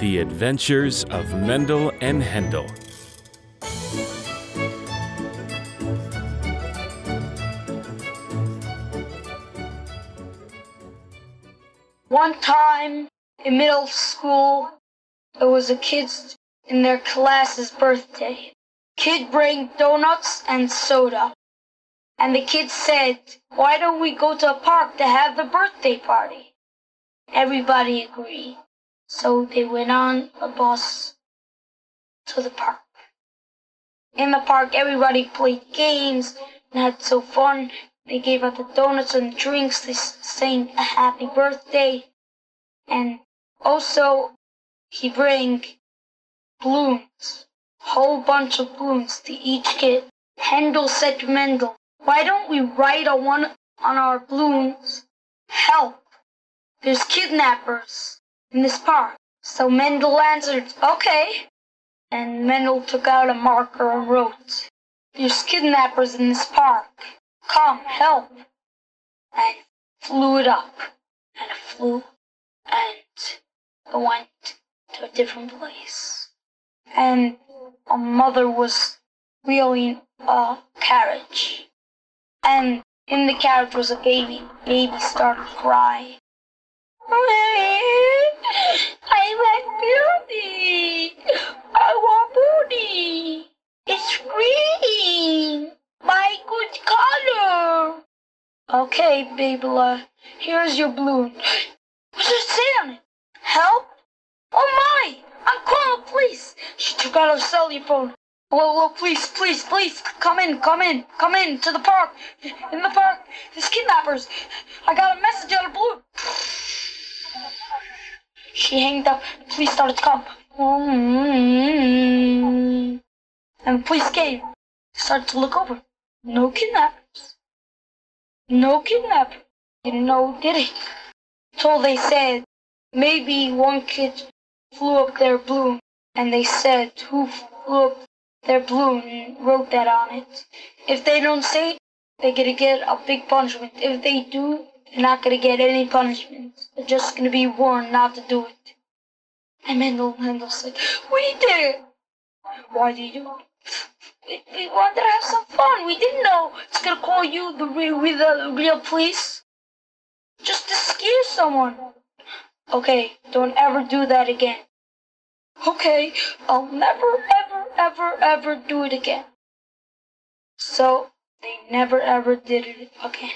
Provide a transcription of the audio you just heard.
The Adventures of Mendel and Hendel. One time in middle school, it was a kid's in their class's birthday. Kid bring donuts and soda. And the kid said, why don't we go to a park to have the birthday party? Everybody agreed. So they went on a bus to the park. In the park, everybody played games and had so fun. They gave out the donuts and drinks. They sang a happy birthday. And also, he bring balloons, whole bunch of balloons to each kid. Hendel said to Mendel, why don't we write on one on our balloons, help, there's kidnappers in this park. So Mendel answered, okay. And Mendel took out a marker and wrote, there's kidnappers in this park. Come, help. And flew it up. And flew and went to a different place. And a mother was wheeling a carriage. And in the carriage was a baby. Baby started crying. I want booty. I want booty. It's green. My good color. Okay, Babela, here's your balloon. What does it say? Help? Oh my! I'm calling the police. She took out her cellular phone. Hello, hello, please, please, please, come in, come in, come in to the park. In the park, there's kidnappers. I got a message on a balloon. She hanged up. Police started to come. Mm, mm, mm. And the police came. Started to look over. No kidnappers. No kidnapper. Didn't know did it. So they said maybe one kid flew up their balloon. And they said who flew up their balloon and wrote that on it. If they don't say it, they're gonna get a big punishment. If they do, they're not gonna get any punishment. They're just gonna be warned not to do it. And Mendel Mendel said, We did! Why did you? We, we wanted to have some fun. We didn't know it's gonna call you the real, with the real police. Just to scare someone. Okay, don't ever do that again. Okay, I'll never, ever, ever, ever do it again. So, they never, ever did it again.